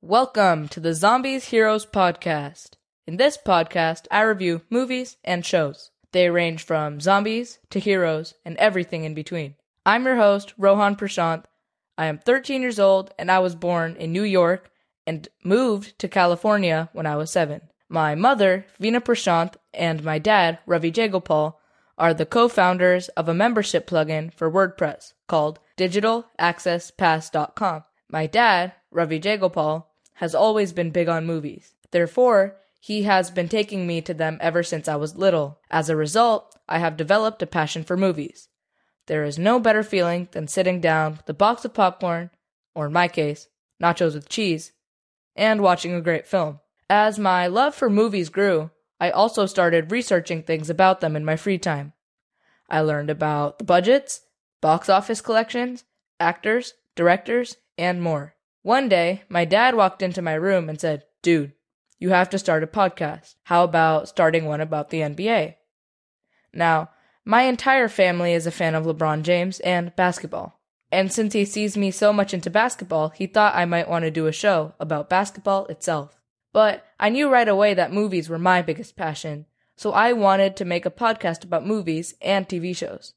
Welcome to the Zombies Heroes podcast. In this podcast, I review movies and shows. They range from zombies to heroes and everything in between. I'm your host, Rohan Prashant. I am 13 years old and I was born in New York and moved to California when I was 7. My mother, Veena Prashant, and my dad, Ravi Jayagopal, are the co-founders of a membership plugin for WordPress called digitalaccesspass.com. My dad, Ravi Jayagopal, has always been big on movies. Therefore, he has been taking me to them ever since I was little. As a result, I have developed a passion for movies. There is no better feeling than sitting down with a box of popcorn, or in my case, nachos with cheese, and watching a great film. As my love for movies grew, I also started researching things about them in my free time. I learned about the budgets, box office collections, actors, directors, and more. One day, my dad walked into my room and said, Dude, you have to start a podcast. How about starting one about the NBA? Now, my entire family is a fan of LeBron James and basketball. And since he sees me so much into basketball, he thought I might want to do a show about basketball itself. But I knew right away that movies were my biggest passion, so I wanted to make a podcast about movies and TV shows.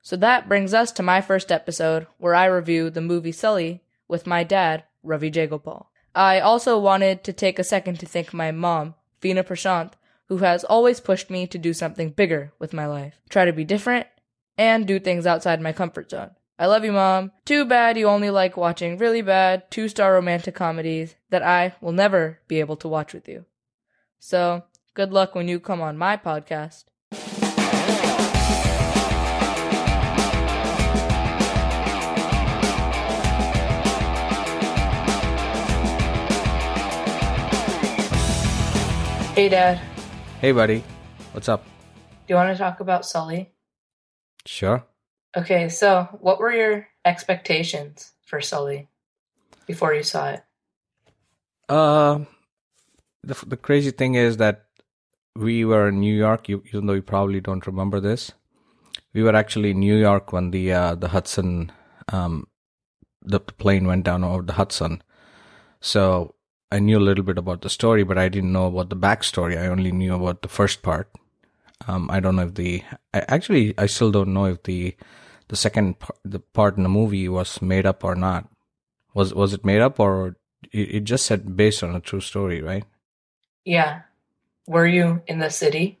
So that brings us to my first episode, where I review the movie Sully with my dad, Ravi Jayagopal. I also wanted to take a second to thank my mom, Veena Prashant, who has always pushed me to do something bigger with my life, try to be different, and do things outside my comfort zone. I love you, Mom. Too bad you only like watching really bad two star romantic comedies that I will never be able to watch with you. So, good luck when you come on my podcast. Hey, Dad. Hey, buddy. What's up? Do you want to talk about Sully? Sure. Okay, so what were your expectations for Sully before you saw it? Uh, the the crazy thing is that we were in New York. You, even though you probably don't remember this, we were actually in New York when the uh, the Hudson um the, the plane went down over the Hudson. So I knew a little bit about the story, but I didn't know about the backstory. I only knew about the first part. Um, I don't know if the I, actually I still don't know if the the second part, the part in the movie was made up or not. Was was it made up or it, it just said based on a true story, right? Yeah. Were you in the city?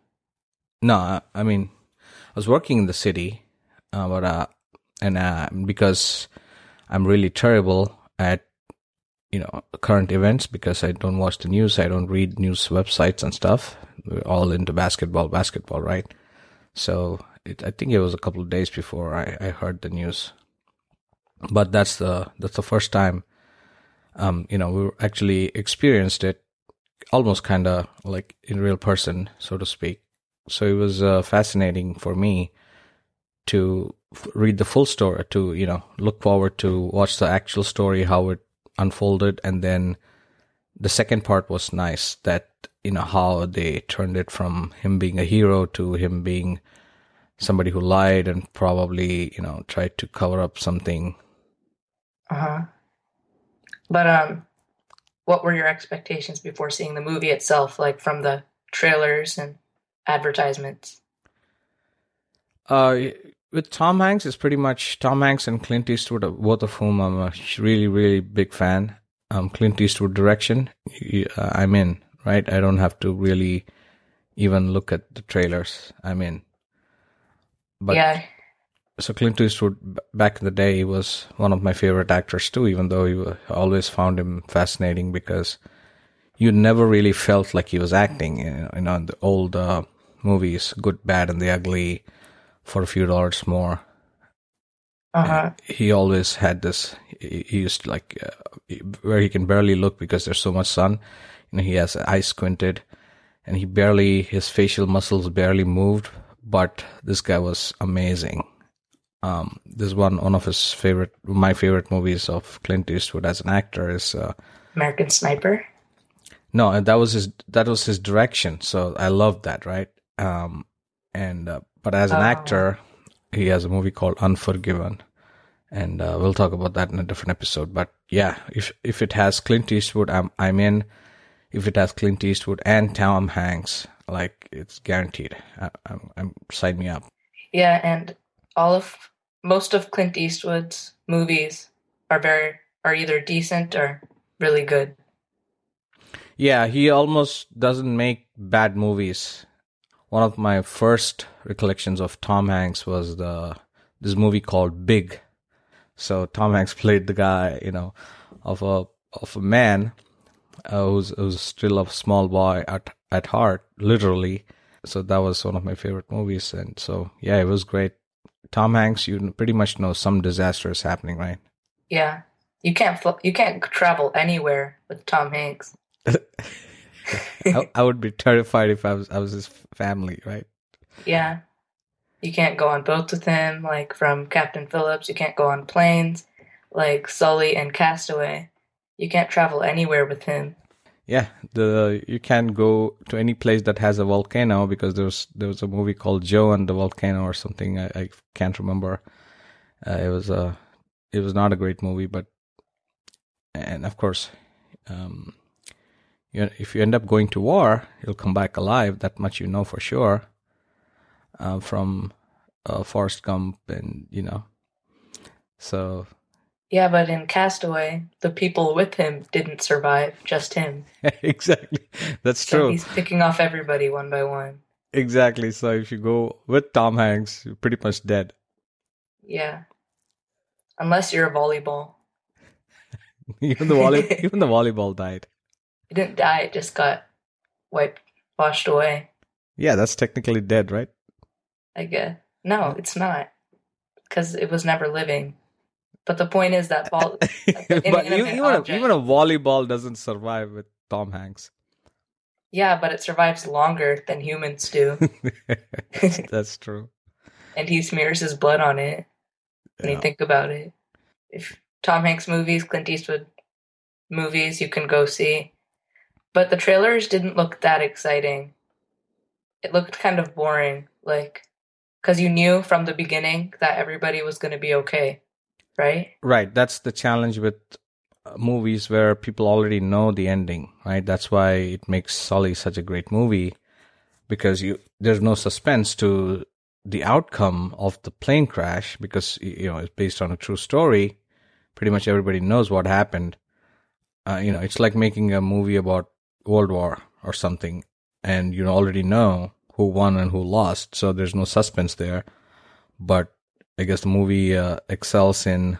No, I, I mean I was working in the city, uh, but uh, and uh, because I'm really terrible at you know current events because I don't watch the news, I don't read news websites and stuff. We're all into basketball, basketball, right? So it, I think it was a couple of days before I, I heard the news. But that's the that's the first time, um, you know, we actually experienced it, almost kind of like in real person, so to speak. So it was uh, fascinating for me to read the full story, to you know, look forward to watch the actual story, how it unfolded, and then the second part was nice that you know how they turned it from him being a hero to him being somebody who lied and probably you know tried to cover up something Uh huh. But um, what were your expectations before seeing the movie itself, like from the trailers and advertisements? uh with tom hanks it's pretty much tom hanks and clint eastwood both of whom i'm a really really big fan. Um clint eastwood direction uh, i'm in right? I don't have to really even look at the trailers. I'm in. But yeah, so Clint Eastwood back in the day he was one of my favorite actors too even though you always found him fascinating because you never really felt like he was acting you know, you know in the old uh, movies good bad and the ugly for a few dollars more. Uh huh. he always had this he he used to like uh, where he can barely look because there's so much sun. You know he has eyes squinted and he barely his facial muscles barely moved but this guy was amazing. Um this one one of his favorite my favorite movies of clint eastwood as an actor is uh American Sniper. no and that was his that was his direction. So i loved that right? Um and uh, but as an Oh. actor he has a movie called unforgiven and uh, we'll talk about that in a different episode. But yeah, if if it has Clint Eastwood, I'm I'm in. If it has Clint Eastwood and Tom Hanks, like it's guaranteed. I, I'm, I'm sign me up. Yeah, and all of most of Clint Eastwood's movies are very are either decent or really good. Yeah, he almost doesn't make bad movies. One of my first recollections of Tom Hanks was the this movie called Big. So Tom Hanks played the guy, you know, of a of a man uh, who's who's still a small boy at at heart, literally. So that was one of my favorite movies, and so yeah, it was great. Tom Hanks, you pretty much know some disaster is happening, right? Yeah, you can't fl- you can't travel anywhere with Tom Hanks. I, I would be terrified if I was I was his family, right? Yeah. You can't go on boats with him, like from Captain Phillips. You can't go on planes, like Sully and Castaway. You can't travel anywhere with him. Yeah, the you can't go to any place that has a volcano because there's there was a movie called Joe and the volcano or something. I, I can't remember. Uh, it was a it was not a great movie, but and of course, um, you if you end up going to war, you'll come back alive. That much you know for sure. Uh, from uh, Forrest Gump, and you know, so Yeah, but in Castaway, the people with him didn't survive, just him. exactly that's So true. he's picking off everybody one by one. Exactly. So if you go with Tom Hanks, you're pretty much dead. Yeah. Unless you're a volleyball. even the volley, even the volleyball died. It didn't die, it just got wiped, washed away, Yeah, that's technically dead, right? I guess. No, it's not. Because it was never living. But the point is that ball. but an even, a, even a volleyball doesn't survive with Tom Hanks. Yeah, but it survives longer than humans do. that's true. and he smears his blood on it when Yeah. you think about it. If Tom Hanks movies, Clint Eastwood movies, you can go see. But the trailers didn't look that exciting. It looked kind of boring, like, because you knew from the beginning that everybody was going to be okay, right? Right. That's the challenge with uh, movies where people already know the ending, right? That's why it makes Sully such a great movie because you there's no suspense to the outcome of the plane crash because you know it's based on a true story. Pretty much everybody knows what happened. Uh, you know, it's like making a movie about World War or something, and you already know who won and who lost, so there's no suspense there. But I guess the movie uh, excels in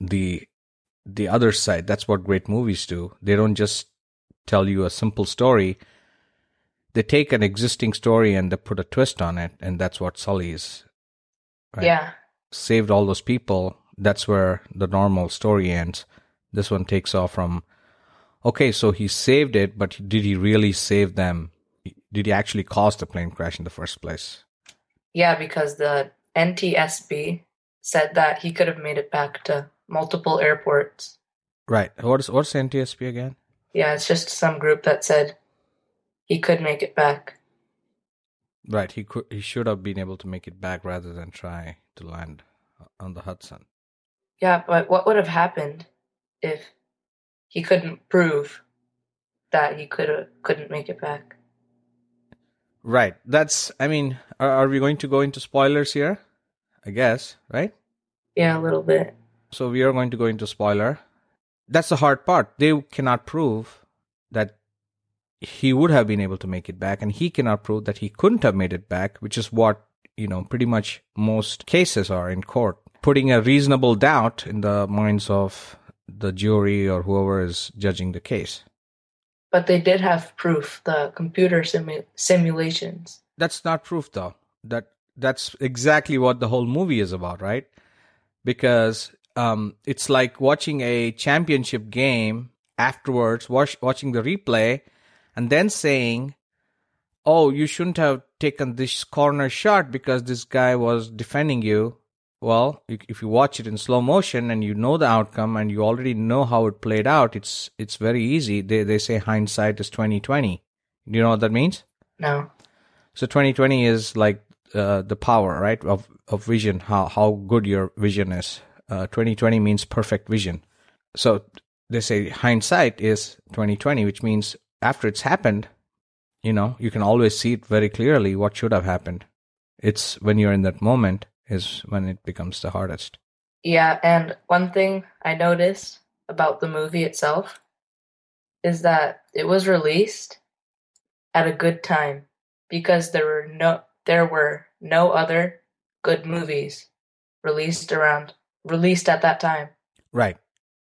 the the other side. That's what great movies do. They don't just tell you a simple story. They take an existing story and they put a twist on it, and that's what Sully is. Right. Yeah. Saved all those people. That's where the normal story ends. This one takes off from, okay, so he saved it, but did he really save them? Did he actually cause the plane crash in the first place? Yeah, because the NTSB said that he could have made it back to multiple airports. Right. What is what's NTSB again? Yeah, it's just some group that said he could make it back. Right. He could. He should have been able to make it back rather than try to land on the Hudson. Yeah, but what would have happened if he couldn't prove that he could couldn't make it back? Right. That's. I mean, are, are we going to go into spoilers here? I guess. Right. Yeah, a little bit. So we are going to go into spoiler. That's the hard part. They cannot prove that he would have been able to make it back, and he cannot prove that he couldn't have made it back, which is what you know pretty much most cases are in court, putting a reasonable doubt in the minds of the jury or whoever is judging the case. But they did have proof, the computer simu- simulations. that's not proof though that that's exactly what the whole movie is about right because um it's like watching a championship game afterwards watch, watching the replay and then saying oh you shouldn't have taken this corner shot because this guy was defending you well if you watch it in slow motion and you know the outcome and you already know how it played out it's it's very easy they they say hindsight is 2020 do you know what that means No. so 2020 is like uh, the power, right, of of vision. How how good your vision is. uh, 2020 means perfect vision. So they say hindsight is 2020, which means after it's happened, you know, you can always see it very clearly what should have happened. It's when you're in that moment is when it becomes the hardest. Yeah, and one thing I noticed about the movie itself is that it was released at a good time because there were no there were no other good movies released around released at that time. Right.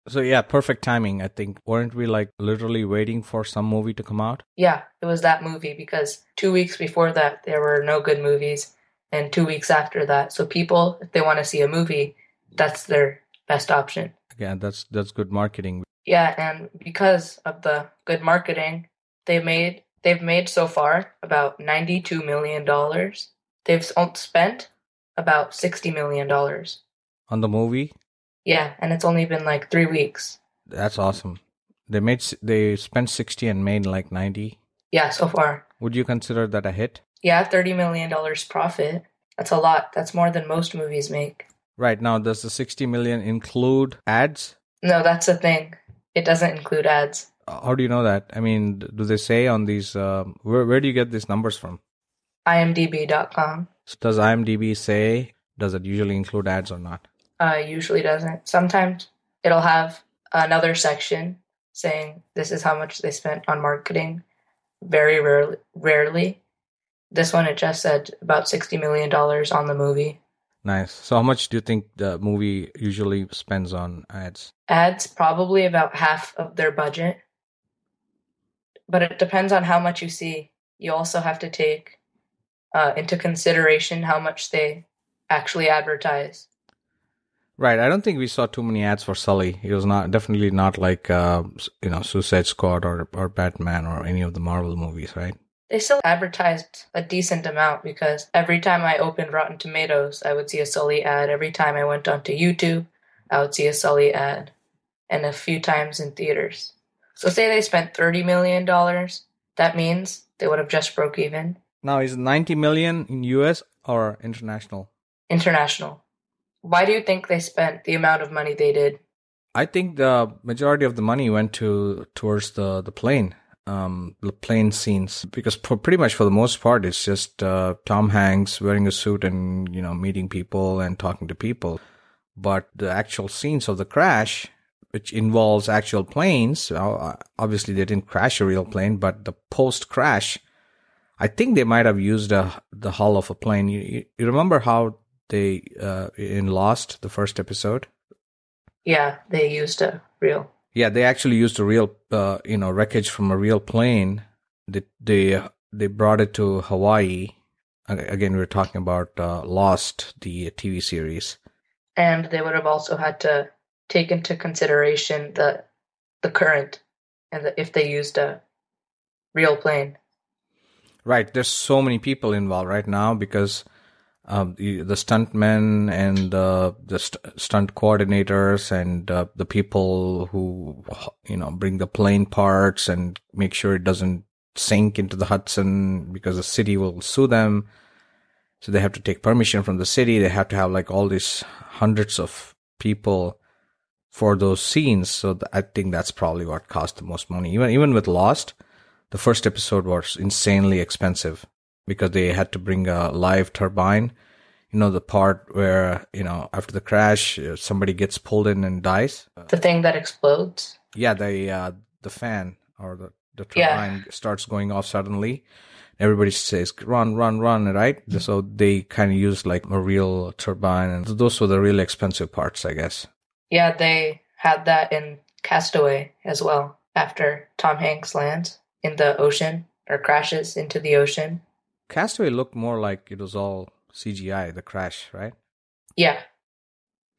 So yeah, perfect timing. I think weren't we like literally waiting for some movie to come out? Yeah, it was that movie because 2 weeks before that there were no good movies and 2 weeks after that. So people if they want to see a movie, that's their best option. Yeah, that's that's good marketing. Yeah, and because of the good marketing, they made they've made so far about 92 million dollars. They've spent about 60 million dollars on the movie. Yeah, and it's only been like 3 weeks. That's awesome. They made they spent 60 and made like 90. Yeah, so far. Would you consider that a hit? Yeah, 30 million dollars profit. That's a lot. That's more than most movies make. Right now, does the 60 million include ads? No, that's the thing. It doesn't include ads. How do you know that? I mean, do they say on these? Uh, where where do you get these numbers from? IMDb.com. So does IMDb say? Does it usually include ads or not? Uh, usually doesn't. Sometimes it'll have another section saying this is how much they spent on marketing. Very rarely, rarely. This one it just said about sixty million dollars on the movie. Nice. So, how much do you think the movie usually spends on ads? Ads probably about half of their budget, but it depends on how much you see. You also have to take uh, into consideration how much they actually advertise. Right. I don't think we saw too many ads for Sully. It was not definitely not like uh, you know Suicide Squad or or Batman or any of the Marvel movies, right? They still advertised a decent amount because every time I opened Rotten Tomatoes, I would see a Sully ad. Every time I went onto YouTube, I would see a Sully ad. And a few times in theaters. So say they spent $30 million, that means they would have just broke even. Now, is 90 million in US or international? International. Why do you think they spent the amount of money they did? I think the majority of the money went to towards the, the plane um, plane scenes because for pretty much for the most part it's just uh, Tom Hanks wearing a suit and you know meeting people and talking to people. But the actual scenes of the crash, which involves actual planes, obviously they didn't crash a real plane, but the post crash, I think they might have used a, the hull of a plane. You, you remember how they uh, in Lost the first episode? Yeah, they used a real yeah, they actually used a real, uh, you know, wreckage from a real plane. They they they brought it to Hawaii. Again, we were talking about uh, Lost, the TV series. And they would have also had to take into consideration the the current and the, if they used a real plane. Right. There's so many people involved right now because um, the, stuntmen and uh, the st- stunt coordinators and uh, the people who you know bring the plane parts and make sure it doesn't sink into the Hudson because the city will sue them. So they have to take permission from the city. They have to have like all these hundreds of people for those scenes. So th- I think that's probably what cost the most money. Even even with Lost, the first episode was insanely expensive because they had to bring a live turbine. You know, the part where, you know, after the crash, uh, somebody gets pulled in and dies. The thing that explodes? Yeah, the, uh, the fan or the, the turbine yeah. starts going off suddenly. Everybody says, run, run, run, right? So they kind of use like a real turbine and those were the really expensive parts, I guess. Yeah, they had that in Castaway as well after Tom Hanks lands in the ocean or crashes into the ocean. Castaway looked more like it was all CGI, the crash, right? Yeah.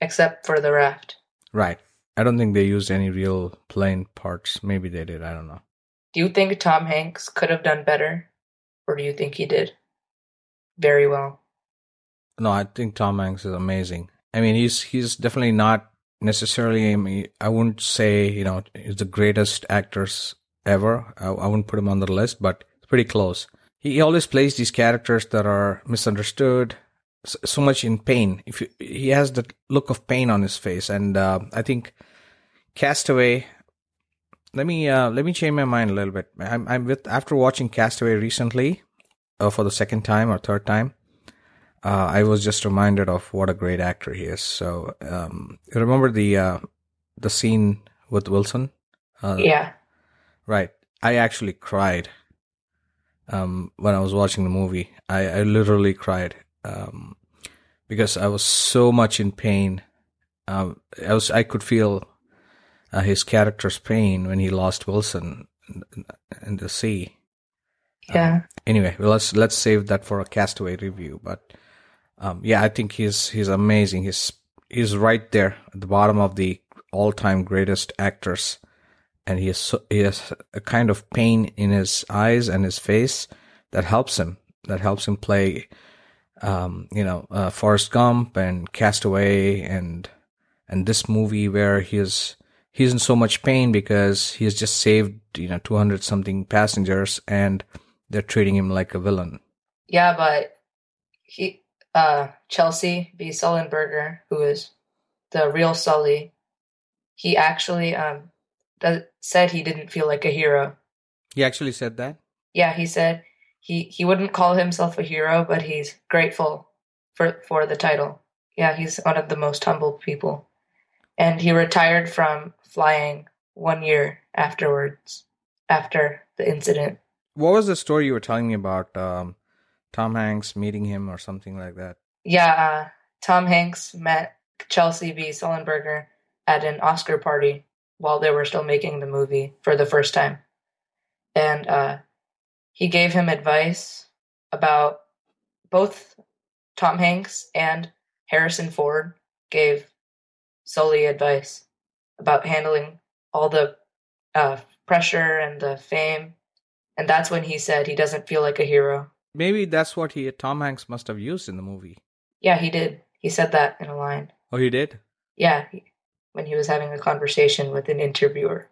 Except for the raft. Right. I don't think they used any real plane parts. Maybe they did. I don't know. Do you think Tom Hanks could have done better? Or do you think he did very well? No, I think Tom Hanks is amazing. I mean, he's he's definitely not necessarily. I, mean, I wouldn't say you know he's the greatest actors ever. I, I wouldn't put him on the list, but it's pretty close he always plays these characters that are misunderstood so, so much in pain. If you, he has the look of pain on his face, and uh, I think Castaway. Let me uh, let me change my mind a little bit. I'm, I'm with after watching Castaway recently, uh, for the second time or third time. Uh, I was just reminded of what a great actor he is. So um, remember the uh, the scene with Wilson? Uh, yeah. Right. I actually cried um, when I was watching the movie. I, I literally cried um, because I was so much in pain. Um, I was I could feel uh, his character's pain when he lost Wilson in, in the sea. Yeah. Um, anyway, well, let's let's save that for a Castaway review. But um, yeah, I think he's he's amazing. He's he's right there at the bottom of the all-time greatest actors and he has he has a kind of pain in his eyes and his face that helps him that helps him play um, you know uh, Forrest Gump and Castaway and and this movie where he is he's in so much pain because he has just saved you know 200 something passengers and they're treating him like a villain. Yeah but he uh Chesley B. Sullenberger who is the real Sully he actually um said he didn't feel like a hero. He actually said that? Yeah, he said he he wouldn't call himself a hero, but he's grateful for for the title. Yeah, he's one of the most humble people. And he retired from flying one year afterwards after the incident. What was the story you were telling me about um, Tom Hanks meeting him or something like that? Yeah, uh, Tom Hanks met Chesley B. Sullenberger at an Oscar party while they were still making the movie for the first time. And uh, he gave him advice about both Tom Hanks and Harrison Ford gave Sully advice about handling all the uh, pressure and the fame. And that's when he said he doesn't feel like a hero. Maybe that's what he Tom Hanks must have used in the movie. Yeah, he did. He said that in a line. Oh, he did. Yeah, when he was having a conversation with an interviewer.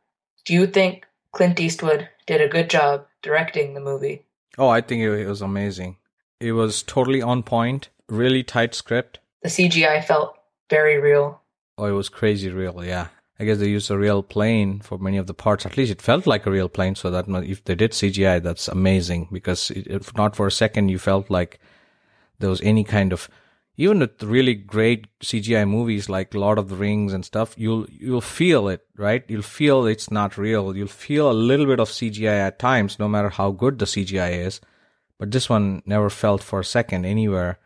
Do you think Clint Eastwood did a good job directing the movie? Oh, I think it was amazing. It was totally on point, really tight script. The CGI felt very real. Oh, it was crazy real, yeah. I guess they used a real plane for many of the parts. At least it felt like a real plane. So that if they did CGI, that's amazing because if not for a second, you felt like there was any kind of even with really great CGI movies like Lord of the Rings and stuff, you'll you'll feel it, right? You'll feel it's not real. You'll feel a little bit of CGI at times, no matter how good the CGI is. But this one never felt for a second anywhere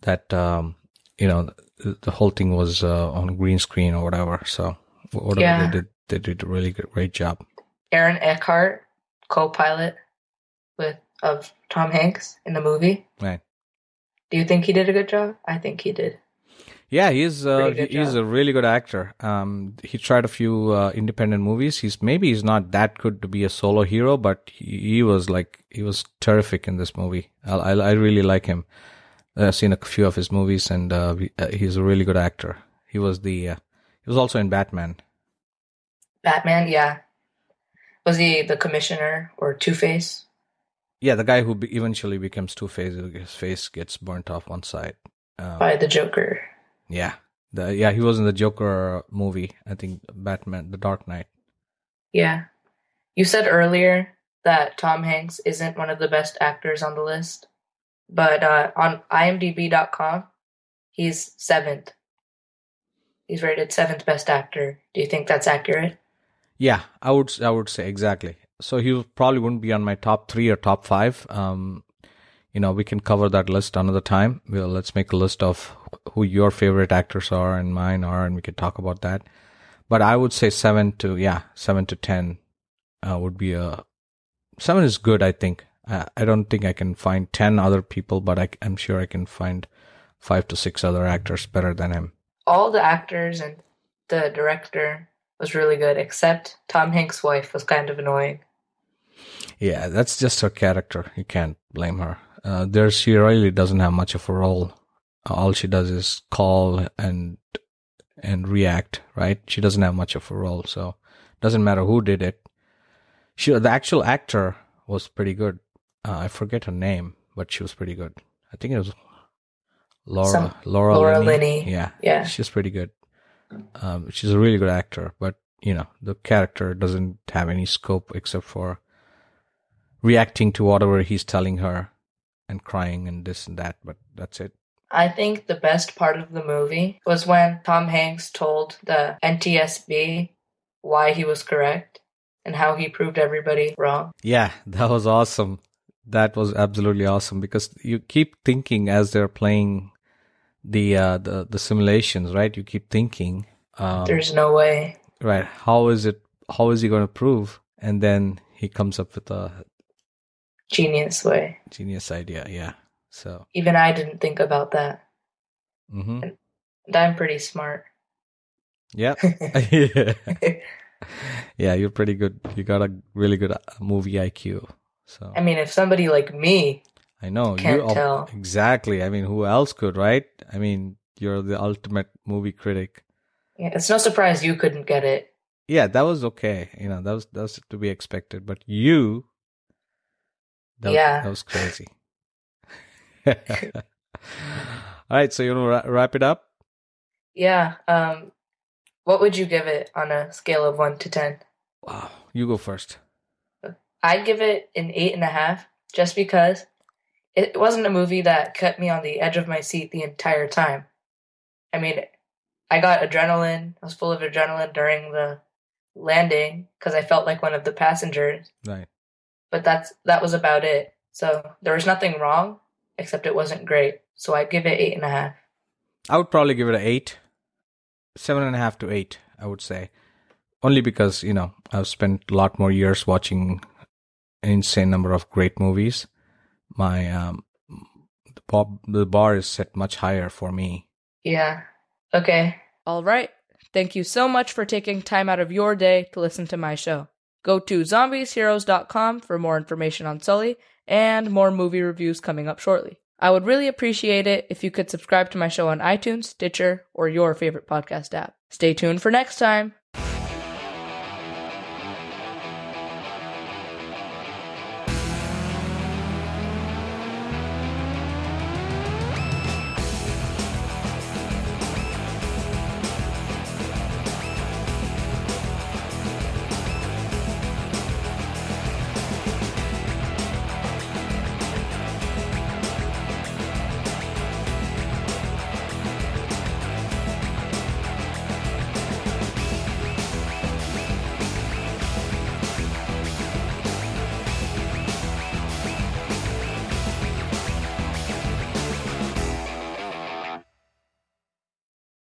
that um, you know the, the whole thing was uh, on green screen or whatever. So whatever yeah. they did, they did a really good, great job. Aaron Eckhart, co-pilot with of Tom Hanks in the movie. Right do you think he did a good job? I think he did. Yeah, he's uh, he's a really good actor. Um, he tried a few uh, independent movies. He's maybe he's not that good to be a solo hero, but he, he was like he was terrific in this movie. I I, I really like him. I've seen a few of his movies, and uh, uh he's a really good actor. He was the uh, he was also in Batman. Batman, yeah. Was he the commissioner or Two Face? Yeah, the guy who be- eventually becomes Two Face, his face gets burnt off one side um, by the Joker. Yeah, the yeah he was in the Joker movie. I think Batman, The Dark Knight. Yeah, you said earlier that Tom Hanks isn't one of the best actors on the list, but uh, on IMDb.com, he's seventh. He's rated seventh best actor. Do you think that's accurate? Yeah, I would. I would say exactly so he probably wouldn't be on my top three or top five. Um, you know, we can cover that list another time. We'll, let's make a list of who your favorite actors are and mine are, and we can talk about that. But I would say seven to yeah, seven to ten uh, would be a seven is good. I think. I, I don't think I can find ten other people, but I, I'm sure I can find five to six other actors better than him. All the actors and the director was really good, except Tom Hanks' wife was kind of annoying. Yeah, that's just her character. You can't blame her. Uh, there, she really doesn't have much of a role. All she does is call and and react. Right? She doesn't have much of a role, so doesn't matter who did it. She, the actual actor, was pretty good. Uh, I forget her name, but she was pretty good. I think it was Laura Some- Laura, Laura Linney. Linney. Yeah, Yeah. she's pretty good. Um, she's a really good actor, but you know the character doesn't have any scope except for reacting to whatever he's telling her and crying and this and that. But that's it. I think the best part of the movie was when Tom Hanks told the NTSB why he was correct and how he proved everybody wrong. Yeah, that was awesome. That was absolutely awesome because you keep thinking as they're playing the uh, the the simulations, right? You keep thinking, um, There's no way. right? How is it? How is he going to prove? And then he comes up with a Genius way. genius idea. Yeah. So, Even I didn't think about that. Mm-hmm. And I'm pretty smart. yeah, yeah, you're pretty good. You got a really good uh, movie IQ. So I mean, if somebody like me, I know Can't you tell. exactly. I mean, who else could, right? I mean, you're the ultimate movie critic. yeah, it's no surprise you couldn't get it. Yeah, that was okay. You know, that was that was to be expected. But you, that, Yeah. that was crazy. All right, so you want to ra- wrap it up? Yeah. Um, what would you give it on a scale of one to ten? Wow, you go first. I'd give it an eight and a half, just because it wasn't a movie that kept me on the edge of my seat the entire time. I mean, I got adrenaline. I was full of adrenaline during the landing because I felt like one of the passengers. Right. But that's that was about it. So there was nothing wrong, except it wasn't great. So I'd give it eight and a half. I would probably give it an eight, seven and a half to eight. I would say, only because you know I've spent a lot more years watching an insane number of great movies. My um, the bar, the bar is set much higher for me. Yeah. Okay. All right. Thank you so much for taking time out of your day to listen to my show. Go to zombiesheroes.com for more information on Sully and more movie reviews coming up shortly. I would really appreciate it if you could subscribe to my show on iTunes, Stitcher, or your favorite podcast app. Stay tuned for next time.